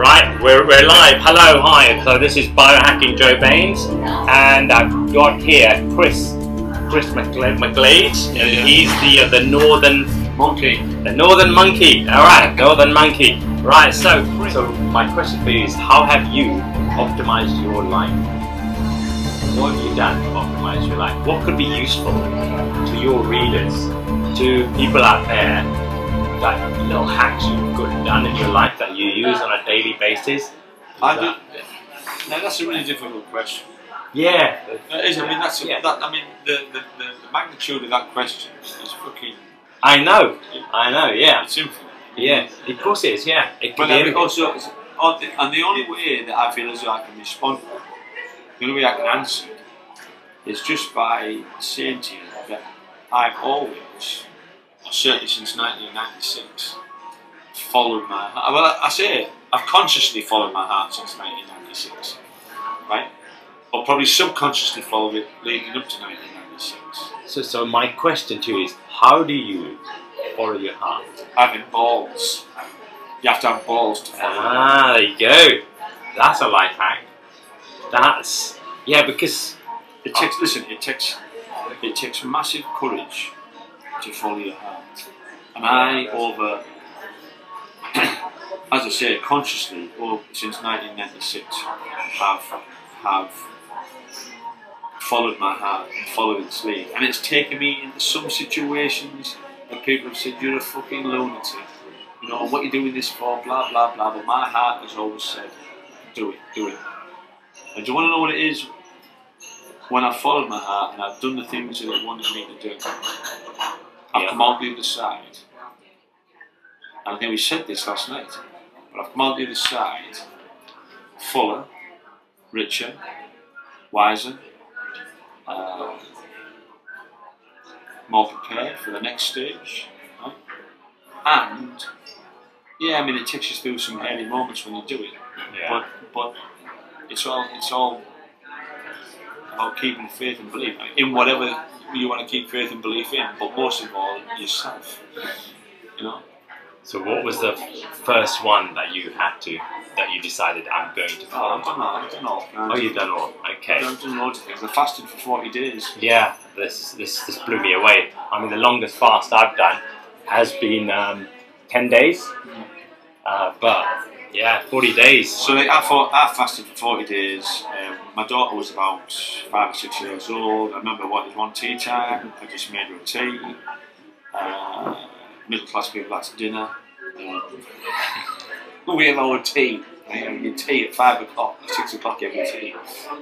Right, we're, we're live. Hello, hi. So this is Biohacking Joe Baines, and I've got here Chris, Chris McGlade. McGlade. Yeah, yeah. He's the uh, the northern Monkey. the northern monkey. All right, northern monkey. Right. So, so my question for you is, how have you optimized your life? What have you done to optimize your life? What could be useful to your readers, to people out there? That little hacks you've got done in your life that you use on a daily basis. I That- do, now that's a really difficult question. Yeah. It is. I mean, that's Yeah. that. I mean, the, the, the, the magnitude of that question is fucking. I know. I know. Yeah. It's infinite. Yeah. Of course it is. Yeah. It But could be then also, it's- on the- and the only way that I feel as though I can respond, the only way I can answer it is just by saying to you that I've always, or certainly since 1996, followed my heart. Well, I, I say it, I've consciously followed my heart since 1996, right? Or probably subconsciously followed it leading up to 1996. So, so my question to you is, how do you follow your heart? Having balls. You have to have balls to follow. Ah, there you go. That's a life hack. That's yeah, because It takes listen. It takes it takes massive courage to follow your heart, and I over, as I say, consciously, or since 1996, have have followed my heart and followed its lead, and it's taken me into some situations where people have said you're a fucking lunatic. You know what you're doing this for? Blah blah blah. But my heart has always said, do it, do it. And do you want to know what it is? when I followed my heart and I've done the things that it wanted me to do, I've Yeah. come out the other side. And I think we said this last night, but I've come out the other side fuller, richer, wiser, uh, more prepared for the next stage. right? And yeah, I mean it takes you through some hairy moments when you do it, but but it's all it's all about keeping faith and belief in whatever you want to keep faith and belief in, but most of all yourself. You know, So what was the first one that you had to that you decided I'm going to oh, follow? I've done all. I've done all. Oh, you've done all. Okay. I've done loads of things. I fasted for forty days. Yeah, this this this blew me away. I mean, the longest fast I've done has been um, ten days, uh, but yeah, forty days. So like, I thought I fasted for forty days. Um, my daughter was about five or six years old. I remember what was one tea time. I just made her a tea. Uh, middle class people had dinner. Um, we have our tea. You know, your tea at five o'clock, six o'clock every tea,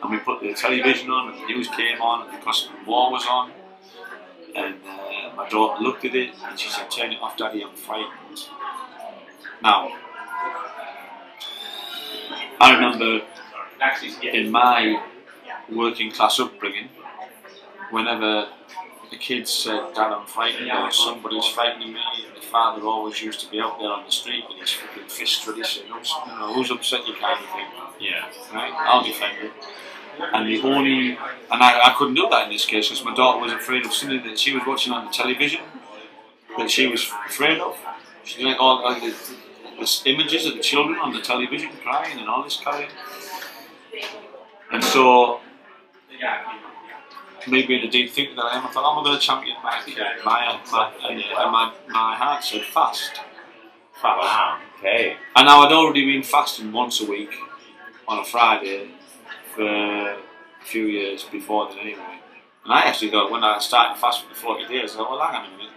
and we put the television on, and the news came on, and the War was on, and uh, my daughter looked at it, and she said, "Turn it off, Daddy, I'm frightened." Now, I remember in my working class upbringing, whenever the kids said, Dad, I'm frightened, or somebody's frightening me, the father always used to be out there on the street with his fucking fist ready saying, who's, you know, who's upset you kind of thing, Yeah. right? I'll defend it. And the only, and I, I couldn't do that in this case because my daughter was afraid of something that she was watching on the television that she was afraid of. She like oh, all, all the, the images of the children on the television crying and all this kind of. And so, me being a deep thinker that I am, I thought, oh, I'm going to champion my my my, and, and my my heart said fast, fast. Wow. Okay. And now I'd already been fasting once a week on a Friday for a few years before then anyway. And I actually thought when I started fasting for 40 days, I thought, well, hang on a minute.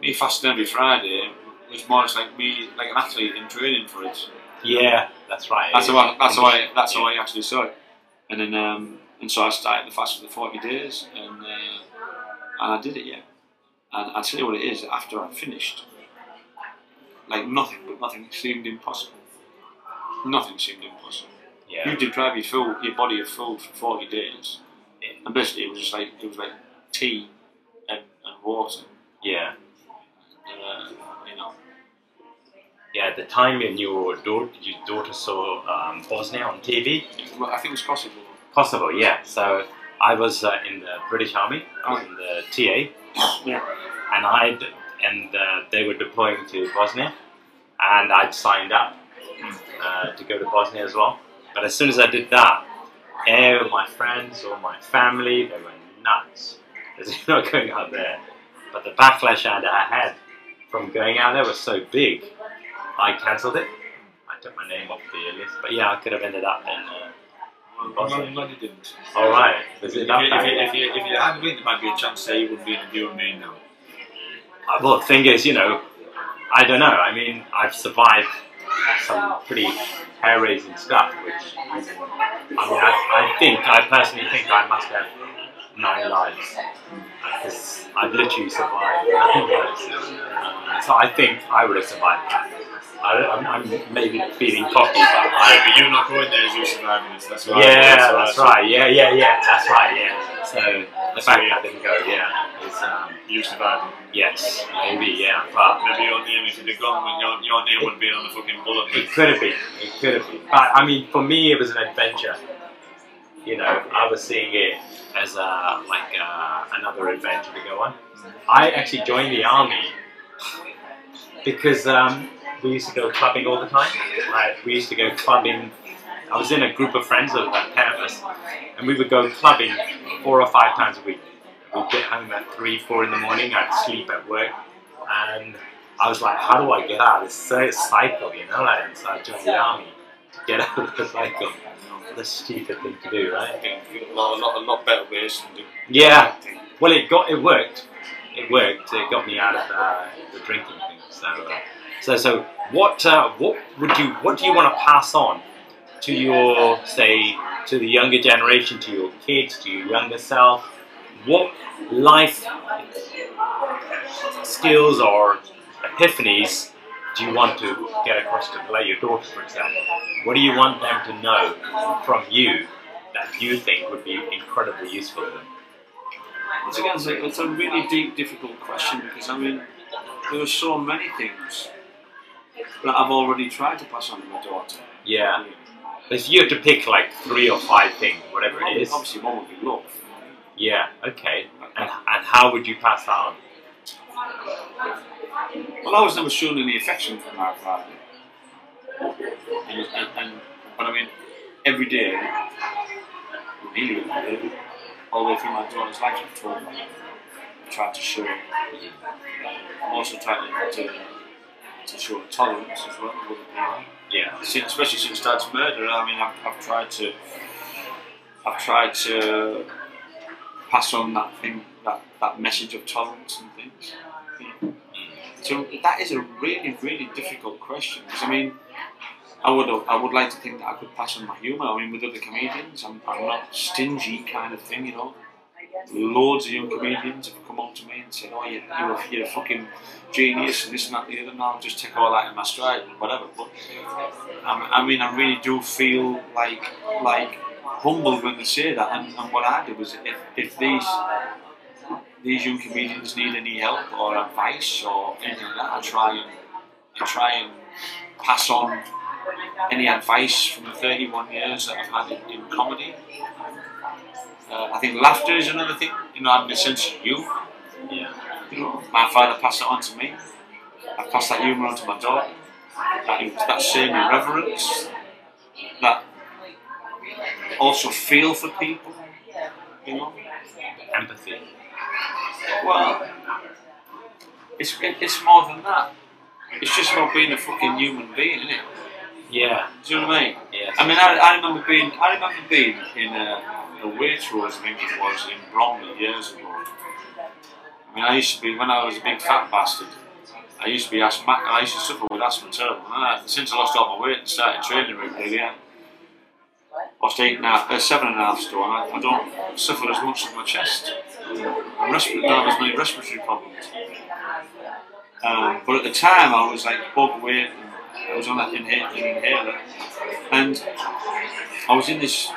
Me fasting every Friday was more just like me, like an athlete in training for it. Yeah, that's right. That's how I, that's how I, that's how Yeah. I actually saw it. And then, um, and so I started the fast for the 40 days and, uh, and I did it, yeah. And I'll tell you what it is, after I finished, like nothing, but nothing seemed impossible. Nothing seemed impossible. Yeah. You deprive your food, your body of food for forty days, and basically it was just like it was like tea and, and water. Yeah. Uh, you know, Yeah. At the time when your daughter, your daughter saw um, Bosnia on TV, well, I think it was Kosovo. Kosovo, Yeah. So I was uh, in the British Army Oh. in the TA, Yeah. and I and uh, they were deploying to Bosnia, and I'd signed up, uh, to go to Bosnia as well. But as soon as I did that, all my friends or my family, they were nuts. There's not going out there. But the backlash I had from going out there was so big, I cancelled it. I took my name off the list. But yeah, I could have ended up in. Uh, I'm glad, you didn't. all right. Is If you, if, you, if, you, if you hadn't been, there might be a chance that you wouldn't be interviewing me now. Uh, Well, the thing is, you know, I don't know. I mean, I've survived some pretty hair-raising stuff, which I mean, I, I think, I personally think I must have nine lives because I've literally survived nine lives. Um, so I think I would have survived that. I, I'm, I'm maybe feeling cocky, but I, but you're not going there as you surviving this. That's right. yeah, that's right. Yeah, yeah, yeah. That's right. Yeah. So the fact that I didn't go, yeah, is um, You surviving. yes, maybe, yeah, but. Maybe your name, if you'd have gone, your, your name would be on the fucking bullet It could have been. It could have been. But I mean, for me, it was an adventure. You know, I was seeing it as a like uh, another adventure to go on. I actually joined the army because um, we used to go clubbing all the time. Like we used to go clubbing. I was in a group of friends, was about ten of us, and we would go clubbing four or five times a week. We'd get home at three, four in the morning. I'd sleep at work, and I was like, how do I get out of this cycle? You know, like, so I joined the army to get out of the cycle. A stupid thing to do, right? I think a lot, a lot, a lot better ways than do. Yeah. Well, it got it worked. It worked. It got me out of uh, the drinking thing. So, uh, so, so what? Uh, what would you? What do you want to pass on to your, say, to the younger generation, to your kids, to your younger self? What life skills or epiphanies do you want to get across to, like your daughters, for example? What do you want them to know from you that you think would be incredibly useful to them? Once again, it's, like, it's a really deep, difficult question because I mean, there are so many things that I've already tried to pass on to my daughter. Yeah. If you had to pick like three or five things, whatever it is. Obviously, one would be love. Yeah, okay. And, and how would you pass that on? Well, I was never shown any affection from my father. And, and, and but I mean, every day, really, every day, all the way through my daughter's life, I've told her, I tried to show. I'm also trying to, to, to show tolerance as well with people. Yeah. Since, especially since Dad's murder, I mean, I've, I've tried to, I've tried to pass on that thing, that, that message of tolerance and things. Yeah. So that is a really, really difficult question. Because I mean, I would, I would like to think that I could pass on my humour. I mean, with other comedians, I'm, I'm not stingy kind of thing, you know. Loads of young comedians have come up to me and said, "Oh, you're, you're, a, you're a fucking genius and this and that and the other." I'll just take all that in my stride and whatever. But I, I mean, I really do feel like like humbled when they say that. And, and what I do is, if, if these these young comedians need any help or advice or anything like that, I try and I try and pass on any advice from the 31 years that I've had in, in comedy. Uh, I think laughter is another thing, you know, having a sense of humour. Yeah. You know, my father passed it on to me. I passed that humour on to my daughter. That, that same irreverence, that also feel for people, you know. Empathy. Well, it's it's more than that. It's just about being a fucking human being, isn't it? Yeah. Do you know what I mean? Yes. I mean, I, I remember being I remember being in a, a Waitrose, I think it was, in Bromley years ago. I mean, I used to be when I was a big fat bastard. I used to be asthmatic. I used to suffer with asthma terrible. And I, since I lost all my weight and started training regularly, I lost eight and a half, uh, seven and a half stone. I, I don't suffer as much as my chest. And respiratory, don't have respiratory problems. Um, but at the time, I was like overweight. And I was on that inha- inhaler, and I was in this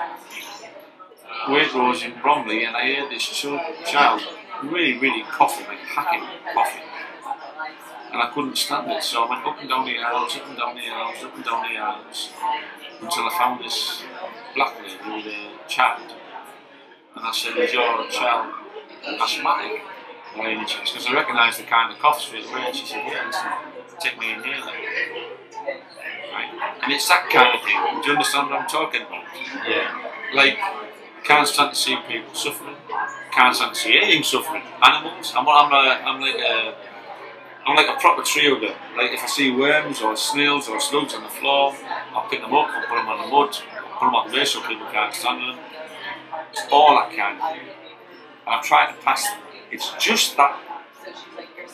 Waitrose in Bromley, and I heard this child really, really coughing, like hacking, coughing. And I couldn't stand it, so I went up and down the aisles, up and down the aisles, up and down the aisles, until I found this black lady with a child. And I said, Is your child asthmatic? by any chance? Because I recognised the kind of cough straight away. And she said, Yeah, listen, take me in here then. Right. And And it's that kind of thing. Do you understand what I'm talking about? Yeah. Like, can't stand to see people suffering. Can't stand to see anything suffering. Animals. I'm, I'm, a, I'm like a, I'm like a proper tree hugger. Like if I see worms or snails or slugs on the floor, I'll pick them up, I'll put them on the mud, put them on the way so people can't stand them. It's all I can. And I'm trying to pass. It's just that.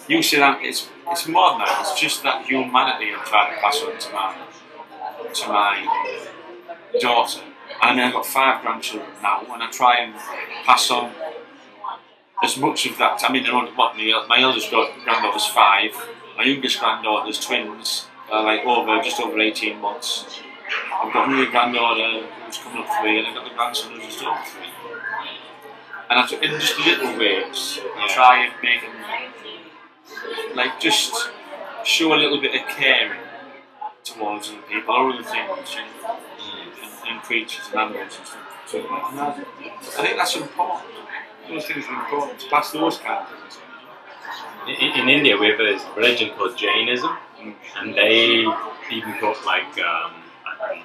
You see that it's it's more than that. It's just that humanity I'm trying to pass on to my to my daughter. And I've got five grandchildren now, and I try and pass on as much of that. I mean, I know what my, eldest granddaughter's five, my youngest granddaughter's twins, are like over just over 18 months. I've got another granddaughter who's coming up three, and I've got the grandson who's just over three. And I, in just little ways, I try and make them, like, just show a little bit of caring towards other people. Or other things, you know, and, and creatures and animals and stuff. So, and I, I think that's important. Those things are important. To pass those kind of things. In, in India, we have a religion called Jainism, and they even put like um, um,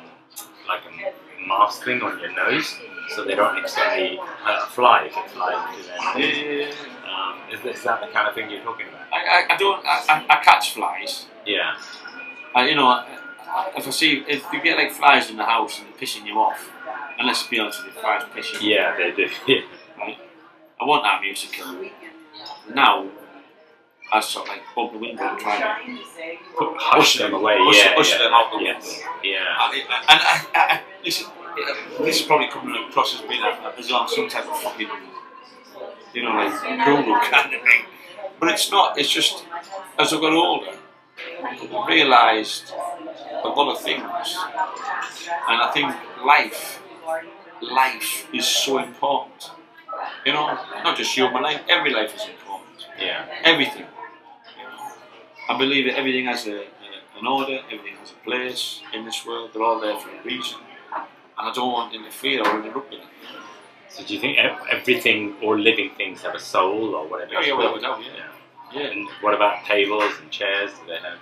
like a mask thing on your nose, so they don't accidentally uh, fly if it flies into their nose. yeah, yeah. Um, is, is that the kind of thing you're talking about? I, I, I don't. I, I, I catch flies. Yeah. I, you know, if I see if you get like flies in the house and they're pissing you off, and let's be honest with you, flies piss you Yeah, they do. Yeah. right? I want that music kill me. Now, I sort of like open the window and try to Put, hush them away. Push- yeah. push yeah. them out the Yes. Yeah. I, I, and I, listen, this is probably coming across as being a, as on some type of fucking, you know, like guru kind of thing. But it's not. It's just as I got older, I realised a lot of things, and I think life, life is so important. You know, not just human life. Every life is important. Yeah. Everything. You know, I believe that everything has a, a, an order, everything has a place in this world. They're all there for a reason, and I don't want to interfere or interrupt it. So do you think ev- everything, all living things, have a soul or whatever? Oh, it's yeah, called? without doubt, yeah. Yeah. And what about tables and chairs? Do they have?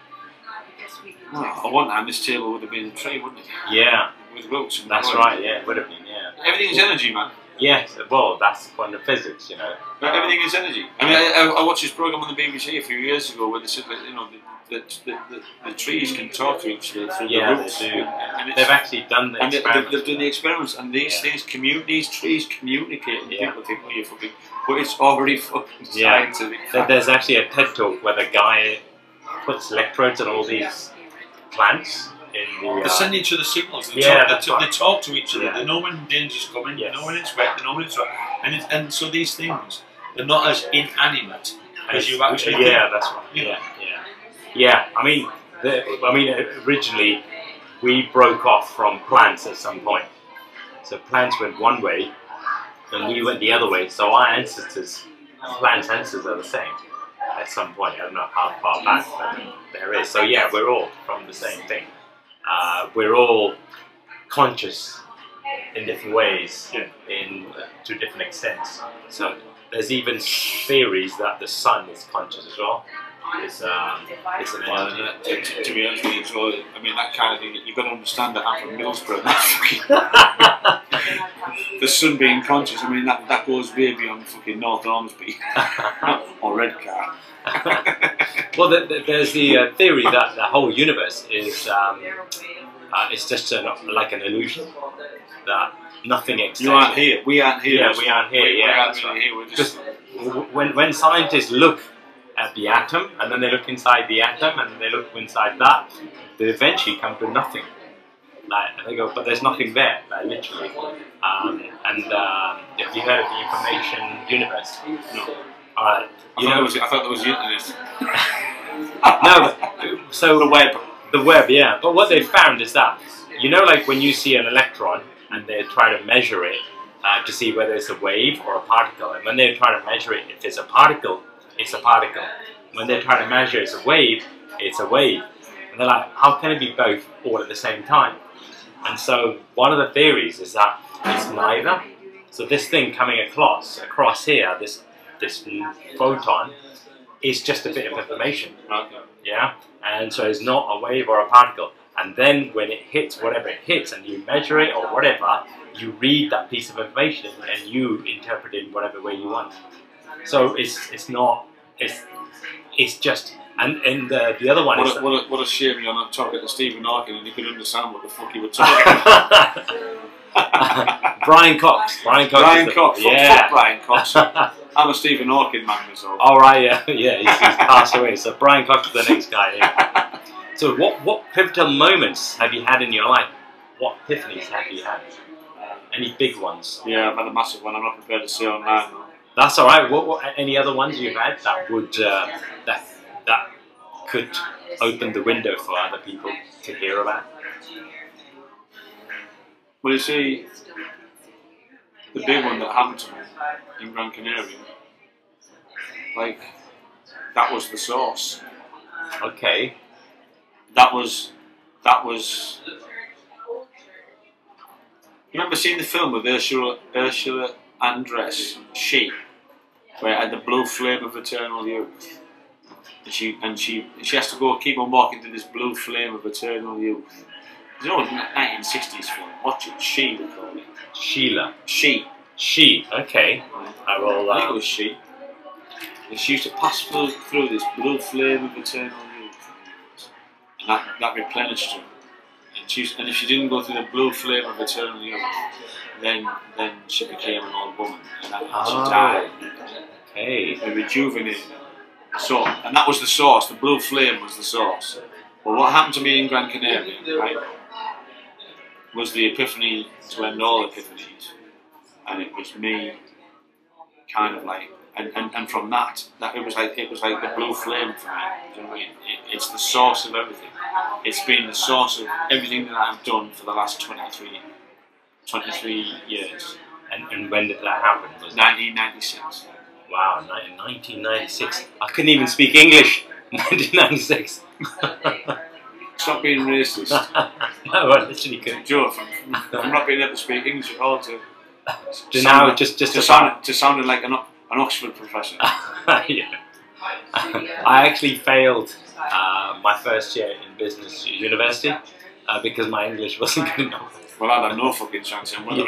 Well, I want that. This table would have been a tree, wouldn't it? Yeah, With roots. And that's right. Yeah, it would have been. Yeah. Everything's is energy, man. Yes. Well, that's quantum physics. You know. Like, Everything is energy. I mean, I, I, watched this program on the BBC a few years ago where they said that you know the, the, the, the, the trees can talk to each other through Yeah, the they roots. do. And They've actually done the and they, they've, they've done the experiments, and these Yeah. things. These trees communicate. And Yeah. People think, "Oh, you're fucking," but it's already fucking Yeah. scientific. There- There's actually a TED talk where the guy puts electrodes on all these plants in the. They Uh, send each other signals. They, Yeah, talk, they, right. they talk to each other. Yeah. They know when danger's coming. Yes. They know when it's wet. They know when it's wet. And it, and so these things, they're not as inanimate as you actually Yeah, think. that's right. Know. Yeah, yeah, yeah. I mean, the, I mean, originally we broke off from plants at some point. So plants went one way, and we went the other way. So our ancestors and plants' ancestors are the same at some point. I don't know how far back, but there is. So yeah, we're all from the same thing. Uh, we're all conscious in different ways, Yeah. in uh, to different extents. So there's even theories that the sun is conscious as well. It's um, it's an Well, energy. uh, to, to, to be honest with you, so, I mean, that kind of thing, you've got to understand that I'm from Middlesbrough. the sun being conscious, I mean, that, that goes way beyond fucking North Ormesby or Redcar. well, the, the, there's the uh, theory that the whole universe is um, uh, it's just an, like an illusion that nothing exists. You aren't here. We aren't here. Yeah, we aren't here, We, yeah, we aren't that's really right. here. We're just. W- when when scientists look at the atom and then they look inside the atom and they look inside that, they eventually come to nothing. Like, and they go, but there's nothing there, like literally. Um, and um, have you heard of the information universe? No. Alright, you know, was, I thought there was internet. no, but- so the web. the web, yeah. But what they found is that, you know, like when you see an electron and they try to measure it uh, to see whether it's a wave or a particle, and when they try to measure it, if it's a particle, it's a particle. When they try to measure it's a wave, it's a wave. And they're like, how can it be both all at the same time? And so one of the theories is that it's neither. So this thing coming across across here, this this photon, is just a bit of information. Yeah, and so it's not a wave or a particle. and then when it hits whatever it hits, and you measure it or whatever, you read that piece of information and you interpret it in whatever way you want. So it's it's not it's it's just and and the, the other one What is a, what, a, what a shame you're not talking to Stephen Hawking and you could understand what the fuck you were talking about. Brian Cox. Brian Cox. Brian Cox. Yeah. fuck Brian Cox. I'm a Stephen Hawking man myself. All right. Yeah. Yeah. He's, he's passed away. So Brian Cox is the next guy. Yeah. So what what pivotal moments have you had in your life? What epiphanies have you had? Any big ones? Yeah, I've had a massive one. I'm not prepared to say online. That's all right. What, what any other ones you've had that would uh, that that could open the window for other people to hear about? Well, you see, the big one that happened to me in Gran Canaria, like, that was the source. Okay. That was, that was. Remember seeing the film with Ursula, Ursula Andress, She, where it had the blue flame of eternal youth, and she and she she has to go keep on walking to this blue flame of eternal youth. You know, 1960s film. Watch it. She, they call it. Sheila. She. She. Okay. I will. I think it Uh, was she. And she used to pass through, through this blue flame of eternal youth. And that, that replenished her. And, she, and if she didn't go through the blue flame of eternal youth, then then she became an old woman. And, that, Oh. she died. Hey. It rejuvenated. So, and that was the source. The blue flame was the source. But what happened to me in Gran Canaria, right, was the epiphany to end all epiphanies. And it was me kind of like and, and, and from that, that it was like it was like the blue flame for me. Do you know what It, it's the source of everything. It's been the source of everything that I've done for the last 23, 23 years. And, and when did that happen? Was that 1996. wow? 1996. I couldn't even speak English. 1996. Stop being racist. no, I literally couldn't. Joe, from, from not being able to speak English at all to, To now, just just to, sound, to sounding like an, an Oxford professor. yeah. I actually failed uh, my first year in business university uh, because my English wasn't good enough. Well, have no fucking chance in whether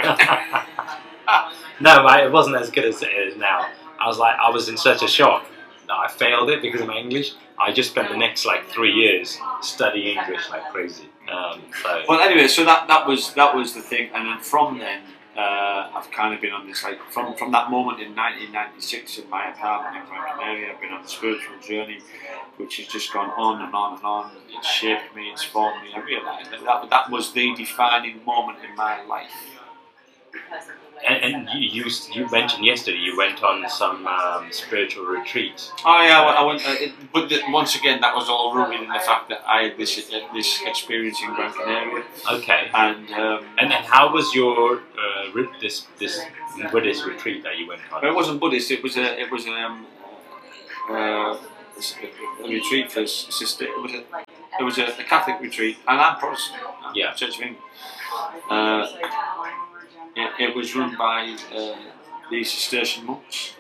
no, I, it wasn't as good as it is now. I was like, I was in such a shock that I failed it because of my English. I just spent the next like three years studying English like crazy. Um, so Well, anyway, so that, that was that was the thing, and then from then, uh, I've kind of been on this like from from that moment in 1996 in my apartment in Gran. I've been on a spiritual journey, which has just gone on and on and on. It's shaped me, it's formed me. I realised that, that that was the defining moment in my life. And, and you, you you mentioned yesterday you went on some um, spiritual retreat. Oh yeah, I went. Uh, it, but the, once again, that was all rooted in the fact that I had this uh, this experience in Gran Canaria, Okay. and um, And, and how was your uh, re- this this Buddhist retreat that you went on? it wasn't Buddhist. It was a it was um, uh, a retreat for sister. It was a it was a, a Catholic retreat, and I'm Protestant. I'm Yeah. Church of England. Uh, it, it was run by uh, the Cistercian monks,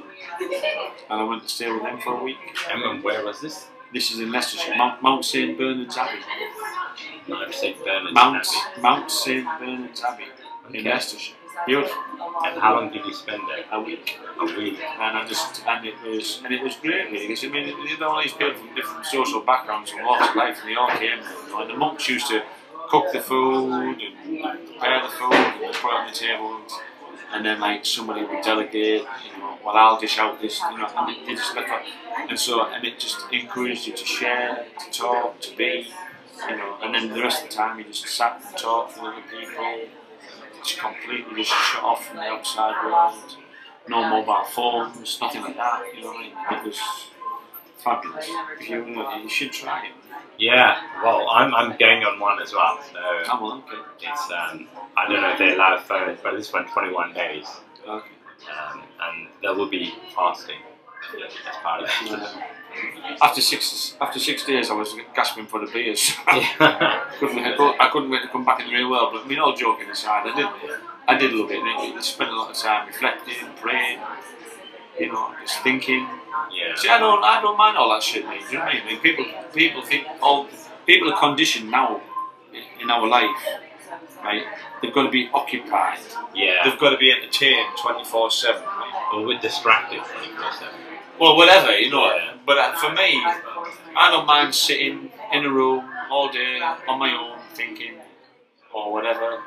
and I went to stay with them for a week. And where was this? This is in Leicestershire, Mount, Mount St Bernard's Abbey. No, St. Bernard's Mount Abbey. Mount St Bernard's Abbey in Okay. Leicestershire. Beautiful. And how long did you spend there? A week. A week. And I just and it was and it was great really because I mean you know all these people from different social backgrounds and walks of life and they all came you know, and the monks used to cook the food and prepare the food and put it on the table and then like somebody would delegate, you know, well I'll dish out this, you know, and they, just left and so and it just encouraged you to share, to talk, to be, you know, and then the rest of the time you just sat and talked with other people, just completely just shut off from the outside world no mobile phones, nothing like that. You know It was fabulous. You, you should try it. Yeah. Well, I'm I'm going on one as well. So on, okay. it's um I don't know if they allow phones, but this one 21 days, okay. um, and there will be fasting as part of it. After six after six days, I was gasping for the beers. Yeah. couldn't, I, couldn't, I couldn't wait to come back in the real world. But I mean, all joking aside, I did I did love it. And I spent a lot of time reflecting, praying, you know, just thinking. yeah. See, I don't, I don't mind all that shit, mate. Do you know what I mean? I mean, people, people think all, people are conditioned now in our life, right? They've got to be occupied. Yeah. They've got to be entertained twenty four seven. Or we're distracted 24 7. Well, whatever, you know. Yeah. But uh, for me, I don't mind sitting in a room all day on my own, thinking, or whatever,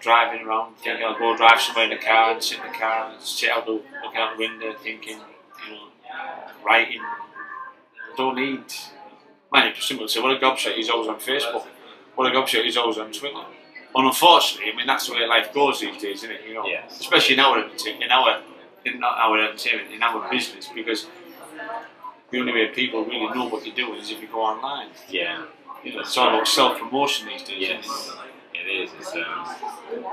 driving around, thinking I'll go drive somewhere in the car and sit in the car and sit out the, looking out the window, thinking, you know, writing. I don't need. Man, some people say, what a gobshite, he's always on Facebook. What a gobshite, he's always on Twitter. And unfortunately, I mean, that's the way life goes these days, isn't it? You know, Yes. especially in our entertainment, in our in our entertainment, in our business, because the only way people really know what you're doing is if you go online. Yeah. You know, it's all about self promotion these days. Yes, isn't it? it is. Um,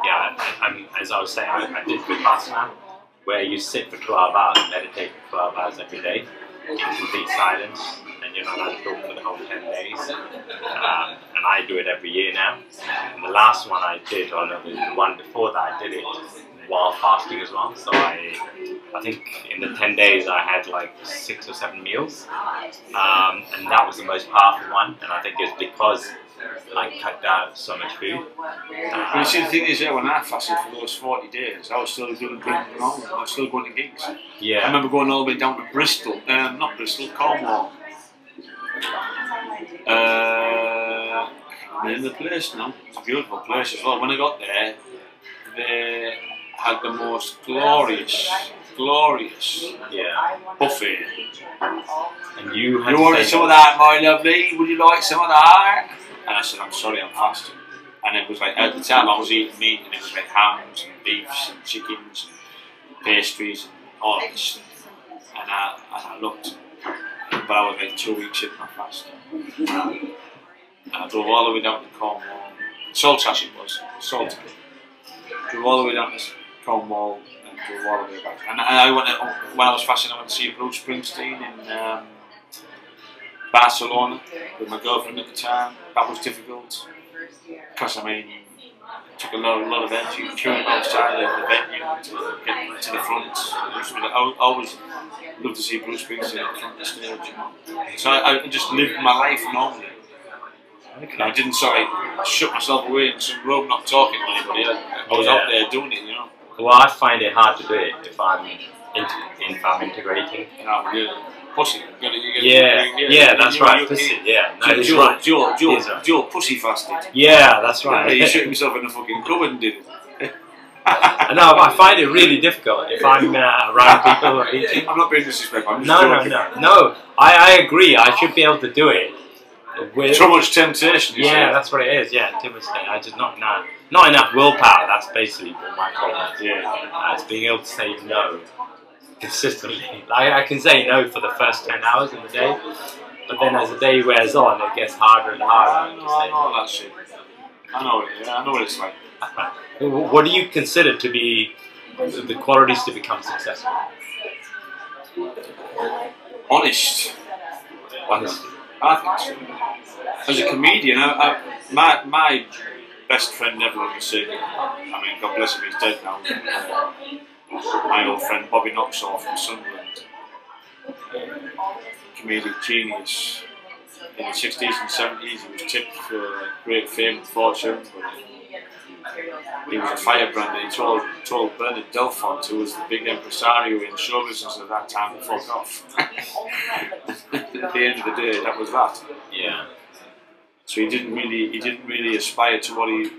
yeah, I, as I was saying, I, I did Vipassana, where you sit for 12 hours and meditate for 12 hours every day in complete silence, and you're not allowed to talk for the whole 10 days. Um, and I do it every year now. And the last one I did, or no, the, the one before that, I did it while fasting as well. So I, I think in the 10 days I had like six or seven meals, um, and that was the most powerful one. And I think it's because I cut down so much food. But you see, the thing is, yeah, when I fasted for those 40 days, I was still doing drinking around, I was still going to gigs. I remember going all the way down to Bristol, um, not Bristol, Cornwall. Uh, I the place now. It's a beautiful place as well. When I got there, they had the most glorious, glorious yeah. buffet. And you had You to wanted some of that, my lovely? Would you like some of that? And I said, I'm sorry, I'm fasting. And it was like, at the time I was eating meat, and it was like hams and beefs and chickens and pastries and all this. And I, and I looked, but I was like two weeks in my fast. And I drove all the way down to Cornwall. Saltash it was, Salt. Drove all the way down to Cornwall and drove all the way back. And, I went, when I was fasting, I went to see Bruce Springsteen in um, Barcelona with my girlfriend at the time. That was difficult because I mean, it took a lot, a lot of energy queuing outside the, the venue to get to the front. It was really- I always love to see Bruce Springsteen the front of the stage. So I, I just lived my life normally. And I didn't sort of shut myself away in some room not talking to anybody. I, I was Yeah. out there doing it, you know. Well, I find it hard to do it if I'm in, if I'm integrating. You know, you're pussy. You gotta, you gotta, Yeah, you- yeah, that's right. you- Pussy, yeah, no, Joe, right. Joe, Joe, He's right. Pussy fasted. Yeah, that's Yeah, right. he shot himself in the fucking cupboard and did it. no, I find it really difficult if I'm uh, around people who are eating. I'm not being disrespectful. I'm No, no, no, no. I, I agree. I should be able to do it. With, Too much temptation. You yeah, that's what it is. Yeah, too much. I just not enough, not enough willpower. That's basically what my problem is. Yeah. Uh, it's being able to say no consistently. Like I can say no for the first ten hours in the day, but then as the day wears on, it gets harder and I harder. know, I know that shit. I know it. Yeah, I know what it's like. What do you consider to be the qualities to become successful? Honest. Honesty. I think so. As a comedian, I, I, my my best friend never on the scene. I mean, God bless him, he's dead now. My old friend Bobby Knoxall from Sunderland, uh, comedic genius. In the 60s and 70s, he was tipped for great fame and fortune, he was a firebrand. He told told Bernard Delfont, who was the big impresario in show business at that time, to fuck off. at the end of the day, that was that. Yeah. So he didn't really he didn't really aspire to what he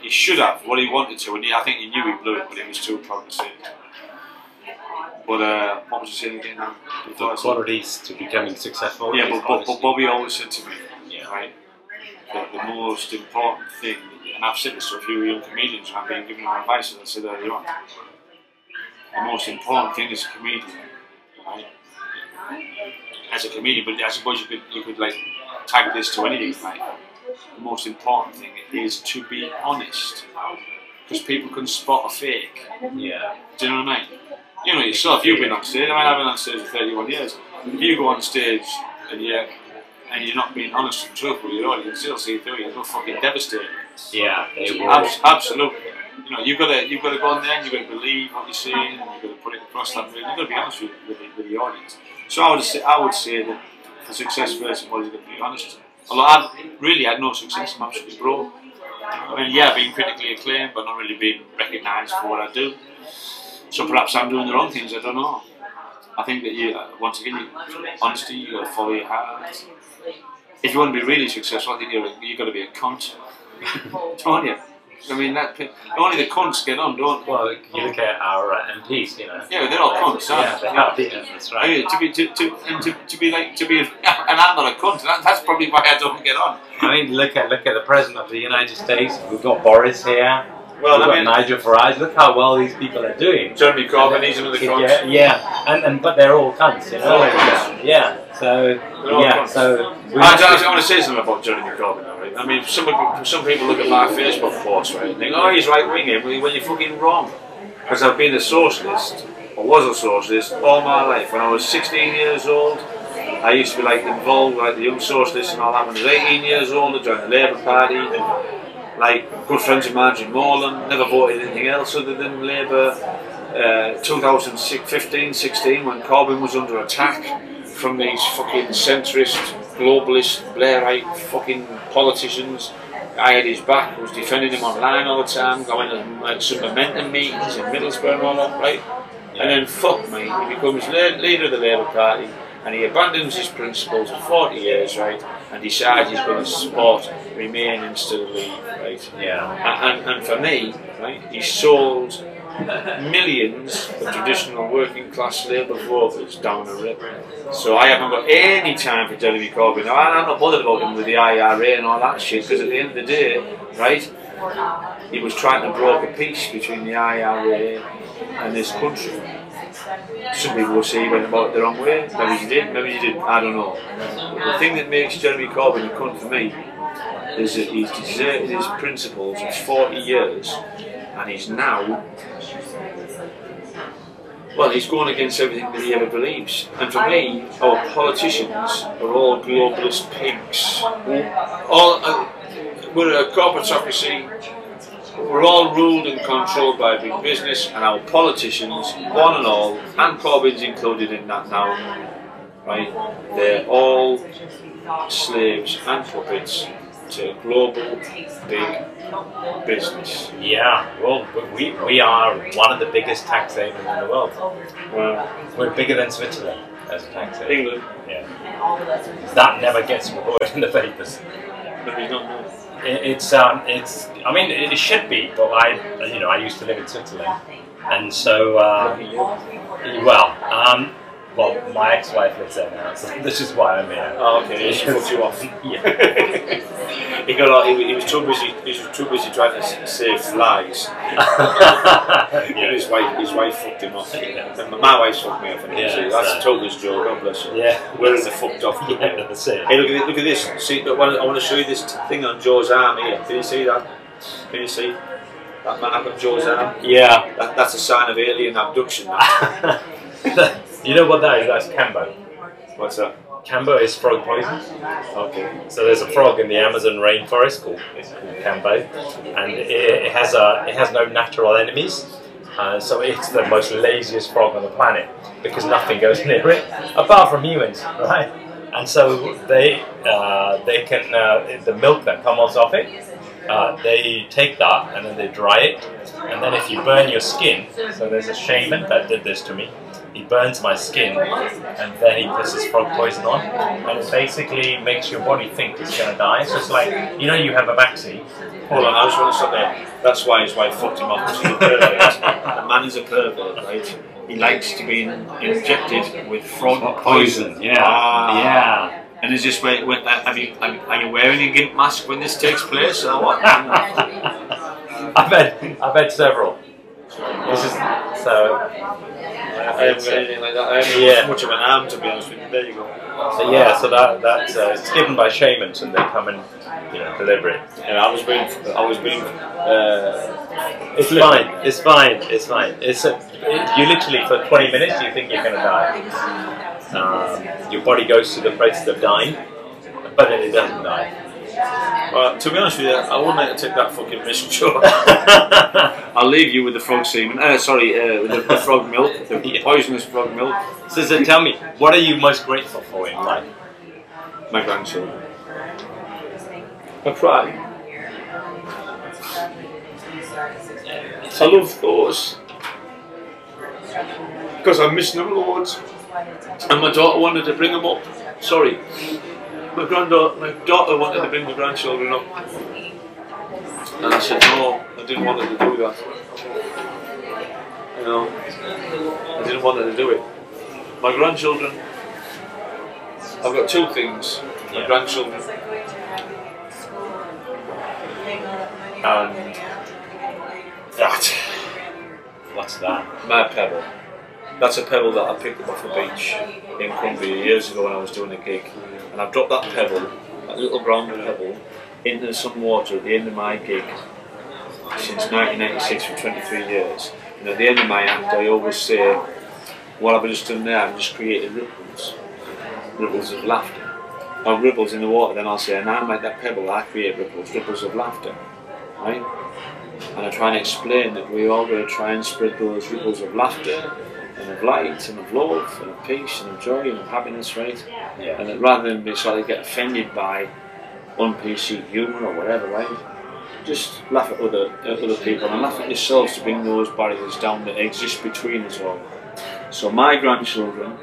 he should have, what he wanted to, and he, I think he knew he blew it, but he was too say. But uh, what was he saying again? The qualities to becoming successful. Yeah, but, but, but Bobby always said to me, Yeah. right, that the most important thing, and I've said this to a few young comedians, and I've been giving them advice, as I said earlier on, the most important thing as a comedian, right, as a comedian, but I suppose you could, you could like tag this to anything, right, the most important thing is to be honest, because people can spot a fake. Yeah. Do you know what I mean? You know yourself, you've been on stage. I mean, I've been on stage for 31 years. If you go on stage and you and you're not being honest and truthful with your audience, they'll see through you. They'll fucking devastate. you. Yeah. They will. Abs- absolutely. You know, you've got to you've got to go on there and you've got to believe what you're saying and you've got to put it across that way. You've got to be honest with, with, the, with the audience. So I would say I would say that for success all, you've got to be honest. Although I've really had no success, I'm absolutely broke. I mean, yeah, being critically acclaimed, but not really being recognised for what I do. So perhaps I'm doing the wrong things. I don't know. I think that you, uh, once again, you, honesty, you got to follow your heart. If you want to be really successful, I think you're, you got to be a cunt, don't you? I mean, that only the cunts get on, don't they? Well, you look at our uh, MPs, you know. Yeah, they're all cunts, Yeah, aren't they they? are. Yeah, that's I right. mean, to be to, to, and to, to be like to be and I'm not a cunt. That, that's probably why I don't get on. I mean, look at look at the president of the United States. We've got Boris here. Well, We've I got mean, Nigel Farage. Look how well these people are doing. Jeremy Corbyn, he's another cunt. Yeah, yeah, and, and but they're all cunts, you know. All cunts. Yeah, so yeah, so we I, I, I want to say something about Jeremy Corbyn. Right? I mean, some people, some people look at my Facebook post right, and think, "Oh, he's right winging," when you're fucking wrong. Because I've been a socialist, I was a socialist, all my life. When I was 16 years old, I used to be like involved, like the Young Socialists and all that. When I was 18 years old, I joined the Labour Party. Like good friends of Marjorie Mowlam, never voted anything else other than Labour. Uh, 2015, 16, when Corbyn was under attack from these fucking centrist, globalist, Blairite fucking politicians. I had his back, was defending him online all the time, going to like, some momentum meetings in Middlesbrough and all that, right? And then fuck me, he becomes leader of the Labour Party and he abandons his principles for 40 years, right? And decides he's going to support Remain instead of Leave, right? yeah. And, and, and for me, right, he sold millions of traditional working class Labour voters down the river. So I haven't got any time for Jeremy Corbyn. Now, I'm not bothered about him with the IRA and all that shit because at the end of the day, right, he was trying to broker a peace between the IRA and this country. Some people will say he went about it the wrong way. Maybe he did, maybe he didn't. I don't know. But the thing that makes Jeremy Corbyn a cunt for me is that he's deserted his principles for 40 years and he's now well he's going against everything that he ever believes. And for me our politicians are all globalist pigs all uh, we're a corporatocracy. We're all ruled and controlled by big business and our politicians one and all and Corbyn's included in that now right they're all slaves and puppets to global big business. Yeah, well, we, we are one of the biggest tax havens in the world. Well, We're bigger than Switzerland as a tax haven. England, Yeah. That never gets reported in the papers. maybe not more. It, it's um, it's. I mean, it, it should be, but I, you know, I used to live in Switzerland, and so uh, well, um, well, my ex-wife lives there now, so this is why I'm here. Oh, okay, he put you off. Yeah. he got all, he, he was too busy. He was too busy trying to save flies. And yeah. his wife, his wife fucked him off. And my wife fucked me off. And Yeah, yeah, that's so- Toga's joke. God bless her. Yeah. Where is the fucked off? Yeah. Hey, look at, look at this. See, look, I want to- I want to show you this thing on Joe's arm here. Can you see that? Can you see that mark on Joe's arm? Yeah. That, that's a sign of alien abduction. You know what that is? That's Kambo. What's that? Kambo is frog poison. Okay. So there's a frog in the Amazon rainforest called, it's called Kambo, and it, it has a it has no natural enemies. Uh, so it's the most laziest frog on the planet because nothing goes near it apart from humans, right? And so they uh, they can uh, the milk that comes off it. Uh, they take that and then they dry it, and then if you burn your skin, so there's a shaman that did this to me. He burns my skin, and then he puts his frog poison on, and it basically makes your body think it's gonna die. So it's like you know you have a vaccine. Hold on, I just want to stop there. That's why his wife fucked him off because he's a pervert. the man is a pervert, right? He likes to be injected with frog poison. Ah. yeah. And is this where, when, have you, are you- are you wearing a gimp mask when this takes place or what? I've had I've had several. This is so. I haven't got anything like that. I haven't Yeah. much of an arm to be honest with you. There you go. So yeah, so that that's uh, it's given by shamans and they come and you know deliver it. And I was being, I was being, uh, It's fine. It's fine. It's fine. It's a, it, you literally for 20 minutes you think you're gonna die. Um, your body goes to the place of dying, but then it doesn't die. Well, to be honest with you, I wouldn't like to take that fucking risk, Joe. I'll leave you with the frog semen. Uh, sorry, uh, with the, the frog milk, the Yeah. poisonous frog milk. so, so tell me, what are you most grateful for in life? My grandchildren. I cry. I love those because I miss missing them loads. And my daughter wanted to bring them up. Sorry, my granddaughter, my daughter wanted to bring the grandchildren up, and I said no. I didn't want her to do that. You know, I didn't want her to do it. My grandchildren. I've got two things. My Yeah. grandchildren and that. What's that? My pebble. That's a pebble that I picked up off a beach in Cumbria years ago when I was doing a gig. And I've dropped that pebble, that little brown pebble, into some water at the end of my gig since 1996 for 23 years. And at the end of my act, I always say, what have I've just done there, I've just created ripples, ripples of laughter. Or ripples in the water, then I'll say, and I make that pebble, I create ripples, ripples of laughter. Right? and I try and explain that we all got to try and spread those ripples of laughter and of light and of love and of peace and of joy and of happiness, right? Yeah. And that rather than be of get offended by un-PC humour or whatever, right? Just laugh at other at other people and laugh at yourselves to bring those barriers down that exist between us all. So my grandchildren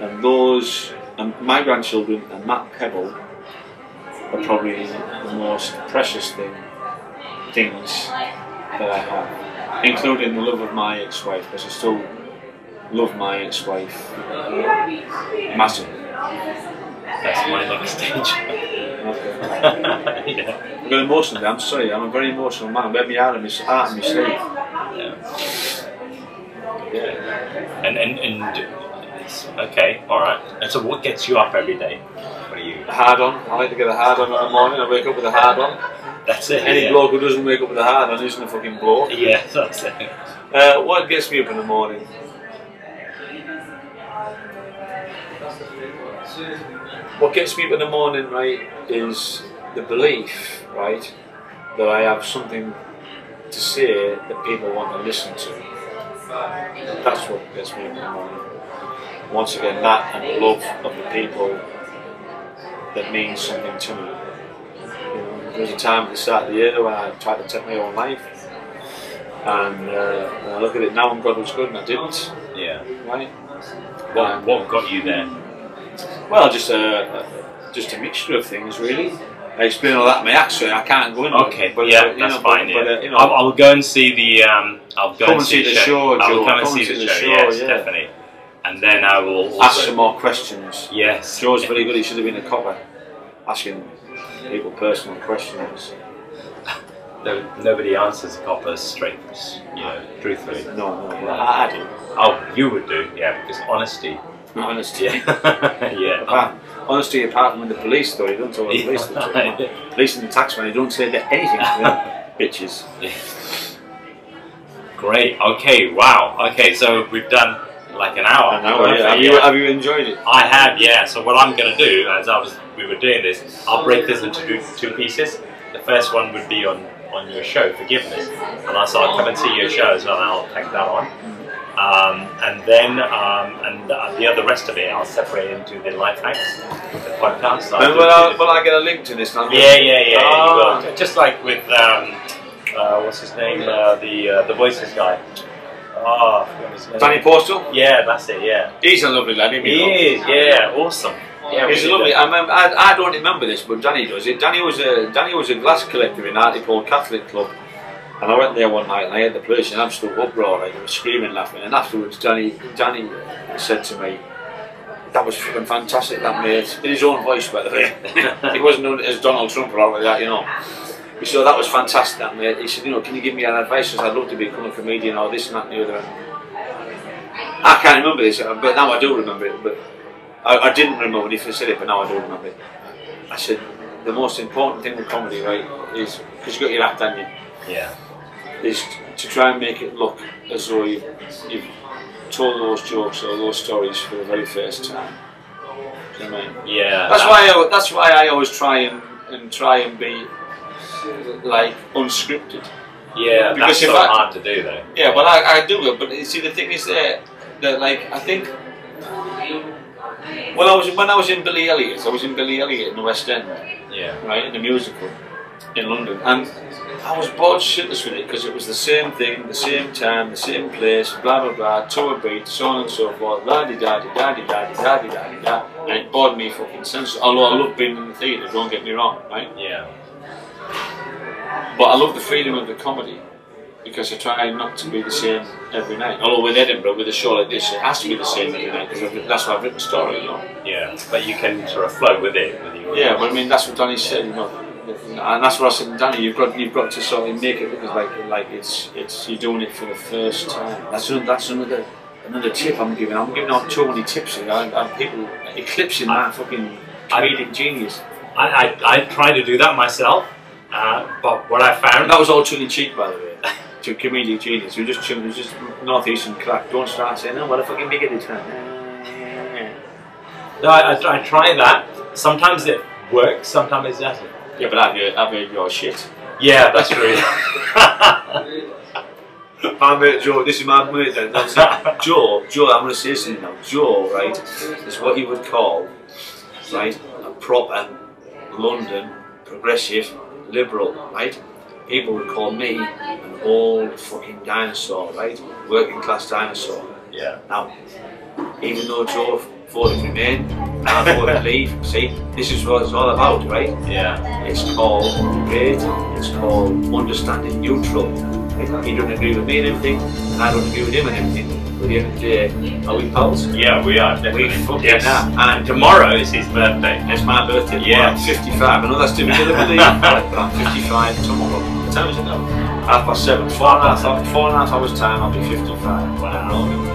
and those and my grandchildren and Matt pebble are probably the most precious thing things that I have, including the love of my ex-wife, because I still love my ex-wife massively. That's my next stage. Okay. yeah. I'm going emotional. I'm sorry. I'm a very emotional man. I me out of on my heart on my sleeve. yeah. Yeah. And and and it's, okay, all right. And so, what gets you up every day? What are you? A hard on. I like to get a hard on in the morning. I wake up with a hard on. That's it. Any yeah. bloke who doesn't wake up with a hard on isn't a fucking bloke. Yeah, that's it. Uh, what gets me up in the morning? What gets me up in the morning, right, is the belief, right, that I have something to say that people want to listen to. That's what gets me up in the morning. Once again, that and the love of the people that means something to me. You know, there was a time at the start of the year when I tried to take my own life, and uh, I look at it now, and God was good, and I didn't. Yeah. Right? What Um, what got you there? Well, just a, a just a mixture of things, really. I explain all that in my so I can't go into Okay. But, yeah, uh, you that's know, fine. But, yeah. but, uh, you know, I'll, I'll go and see the. Um, I'll go Come and see the show. show, I will Joe. come and see the see the show. show, yes, yeah. definitely. And then I will also, ask some more questions. Yes. Joe's very good. He should have been a copper, asking people personal questions. No, nobody answers copper straight, you know, truthfully. No, no, I, I do. Oh, you would do, yeah, because honesty. Honesty. Yeah. yeah. Apart, honesty, apart from with the police, though, you don't talk to the police. Yeah. don't you? Police and the taxman, you don't say that anything to them, bitches. Great. Okay. Wow. Okay. So we've done like an hour. Know, Perfect, yeah. Have, you, have you enjoyed it? I have. Yeah. So what I'm going to do, as I was, we were doing this, I'll break this into two, two pieces. The first one would be on on your show, forgiveness, and I'll, so I'll come and see your show as well, and I'll take that on. Um, and then, um, and uh, the other rest of it, I'll separate into the life hacks, the podcast. Do will I, will I get a link to this? Now? yeah, yeah, yeah. Ah. You will. Just like with um, uh, what's his name? Uh, the uh, the voices guy. Oh, I forgot his name. Danny Posthill? Yeah, that's it. Yeah, He's a lovely lad, isn't he is. Yeah, awesome. Yeah, He's did lovely. I, remember, I, I don't remember this, but Danny does it. Danny was a Danny was a glass collector in Hartlepool Catholic Club, and I went there one night and I had the place in absolute uproar. Like, they were screaming, laughing, and afterwards, Danny Danny said to me, "That was fucking fantastic, that mate." In his own voice, by the way. he wasn't known as Donald Trump or all like that, you know. He said, "That was fantastic, that mate." He said, "You know, can you give me an advice? Because I'd love to become a comedian or this and that and the other." I can't remember this, but now I do remember it. But I, I didn't remember when he first said it, but now I do remember it. I said, the most important thing with comedy, right, is because you've got your act, haven't you? Yeah, Is to try and make it look as though you've, you've told those jokes or those stories for the very first time. Do you know I mean? yeah. That's why. I, that's why I always try and, and try and be like unscripted. Yeah, because that's so I- hard to do though. Yeah, but I, I do it. But you see, the thing is that, that like I think Well, I was when I was in Billy Elliot. I was in Billy Elliot in the West End, Yeah. right, in the musical in London, and I was bored shitless with it because it was the same thing, the same time, the same place, blah blah blah, to a beat, so on and so forth, la di da di da di da di da di da di da, and it bored me fucking sense. Although I love being in the theatre, don't get me wrong, right? Yeah. But I love the freedom of the comedy because I try not to be the same every night. Although with Edinburgh, with a show like this, it has to be the same every night because that's why I've written the story, you know. Yeah. But you can sort of flow with it. With Yeah, but I mean that's what Danny said, you know, and that's what I said, Danny. You've got you've got to sort of make it look as like like it's it's you're doing it for the first time. That's an- that's another another tip I'm giving. I'm giving out too many tips here, and, and people eclipsing that fucking comedic genius. I, I, I try to do that myself, uh, but what I And found that was all tongue in cheek, by the way. To comedic genius, you're just you're just northeastern crack. Don't start saying, "Oh, what a fucking bigot time." No, I, I, I try that. Sometimes it works, sometimes it doesn't. Yeah, but I've heard, I've heard your shit. Yeah, that's true. My mate Joe, this is my mate then. That's it. Joe, Joe, I'm going to say something now. Joe, right, is what you would call, right, a proper London progressive liberal, right? People would call me an old fucking dinosaur, right? Working class dinosaur. yeah. Now, even though Joe for Remain, and for voted Leave, see, this is what it's all about, right? Yeah. It's called great, it's called understanding neutral. He doesn't agree with me in everything, and I don't agree with him in everything. But at the end of the day, are we pals? Yeah, we are definitely. We fucking yes. are. And tomorrow is his birthday. It's my birthday tomorrow. Yes. I'm 55. I know that's difficult to believe, but I'm 55 tomorrow. What time is it now? Half past seven. Four and a half, four and a half hours time, I'll be 55. Wow.